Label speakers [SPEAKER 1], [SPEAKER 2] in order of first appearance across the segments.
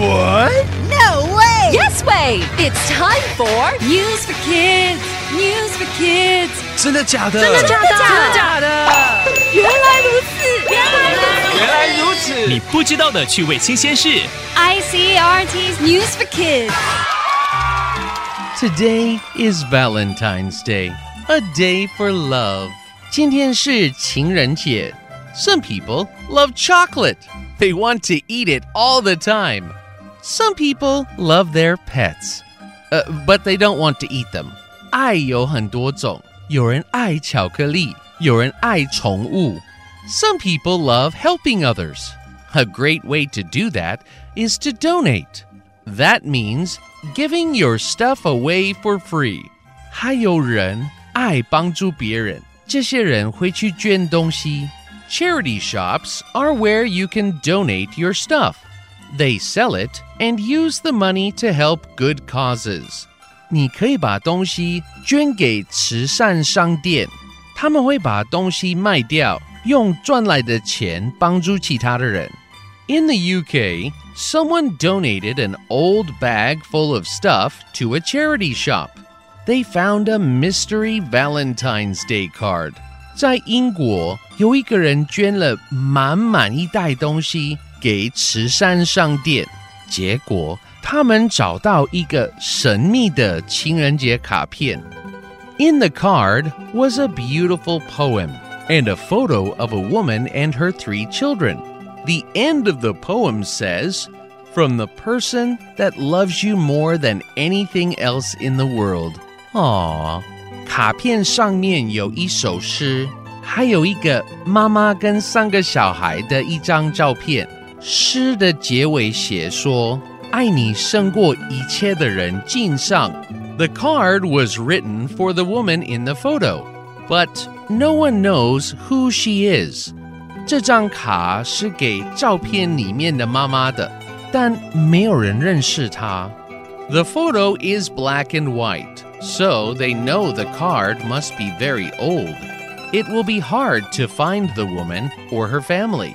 [SPEAKER 1] What?
[SPEAKER 2] No way!
[SPEAKER 3] Yes way! It's time for News for Kids. News for Kids.
[SPEAKER 1] 真的假的？
[SPEAKER 3] 真的假的？
[SPEAKER 2] 真的假的？
[SPEAKER 3] 原来如此，原来如此。
[SPEAKER 1] 原来如此。
[SPEAKER 4] 你不知道的趣味新鲜事。
[SPEAKER 3] ICRT's News for Kids.
[SPEAKER 5] Today is Valentine's Day, a day for love. 今天是情人节. Some people love chocolate. They want to eat it all the time. Some people love their pets, uh, but they don't want to eat them. 爱有很多种，有人爱巧克力，有人爱宠物。Some people love helping others. A great way to do that is to donate. That means giving your stuff away for free. 还有人爱帮助别人，这些人会去捐东西。Charity shops are where you can donate your stuff. They sell it and use the money to help good causes. 你可以把东西捐给慈善商店，他们会把东西卖掉，用赚来的钱帮助其他的人。In the UK, someone donated an old bag full of stuff to a charity shop. They found a mystery Valentine's Day card. 在英国，有一个人捐了满满一袋东西 给慈善商店，结果他们找到一个神秘的情人节卡片。In the card was a beautiful poem and a photo of a woman and her three children. The end of the poem says, From the person that loves you more than anything else in the world. Aww. 卡片上面有一首诗，还有一个妈妈跟三个小孩的一张照片。 诗的结尾写说：“爱你胜过一切的人敬上。” The card was written for the woman in the photo, but no one knows who she is. 这张卡是给照片里面的妈妈的，但没有人认识她。The photo is black and white, so they know the card must be very old. It will be hard to find the woman or her family,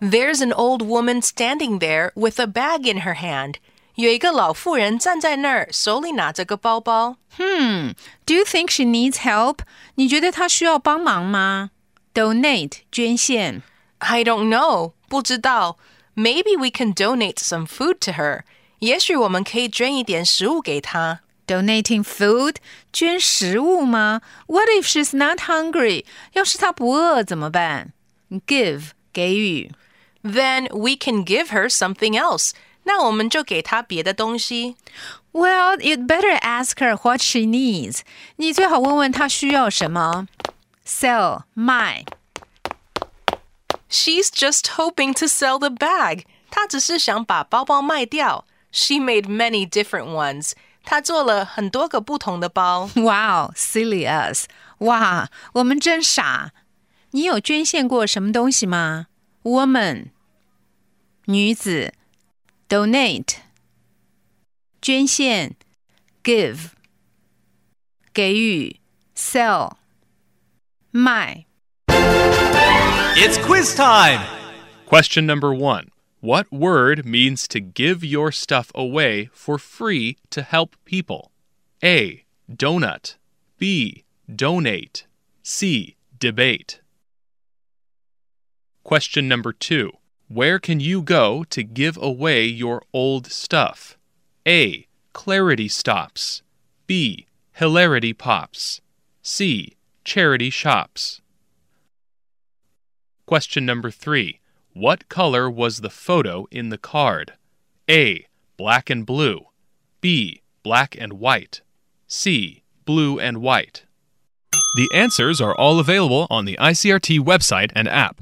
[SPEAKER 6] There's an old woman standing there with a bag in her hand. 有一个老妇人站在那儿，手里拿着个包包。
[SPEAKER 2] ，Do you think she needs help？你觉得她需要帮忙吗？Donate 捐献
[SPEAKER 6] I don't know，不知道。Maybe we can donate some food to her. 也许我们可以捐一点食物给她。
[SPEAKER 2] Donating food 捐食物吗？What if she's not hungry？要是她不饿怎么办？Give 给予
[SPEAKER 6] Then we can give her something else. 那我们就给她别的东西。
[SPEAKER 2] Well, you'd better ask her what she needs. 你最好问问她需要什么。Sell 卖
[SPEAKER 6] She's just hoping to sell the bag. 她只是想把包包卖掉。She made many different ones. 她做了很多个不同的包。
[SPEAKER 2] Wow, silly us！哇，我们真傻。你有捐献过什么东西吗？Woman， 女子；donate，捐献；give，给予；sell，卖。
[SPEAKER 1] It's quiz time.
[SPEAKER 4] Question number one What word means to give your stuff away for free to help people? A. Donut. B. Donate. C. Debate. Question number two Where can you go to give away your old stuff? A. Clarity stops. B. Hilarity pops. C. Charity shops. Question number three. What color was the photo in the card? A. Black and blue. B. Black and white. C. Blue and white. The answers are all available on the ICRT website and app.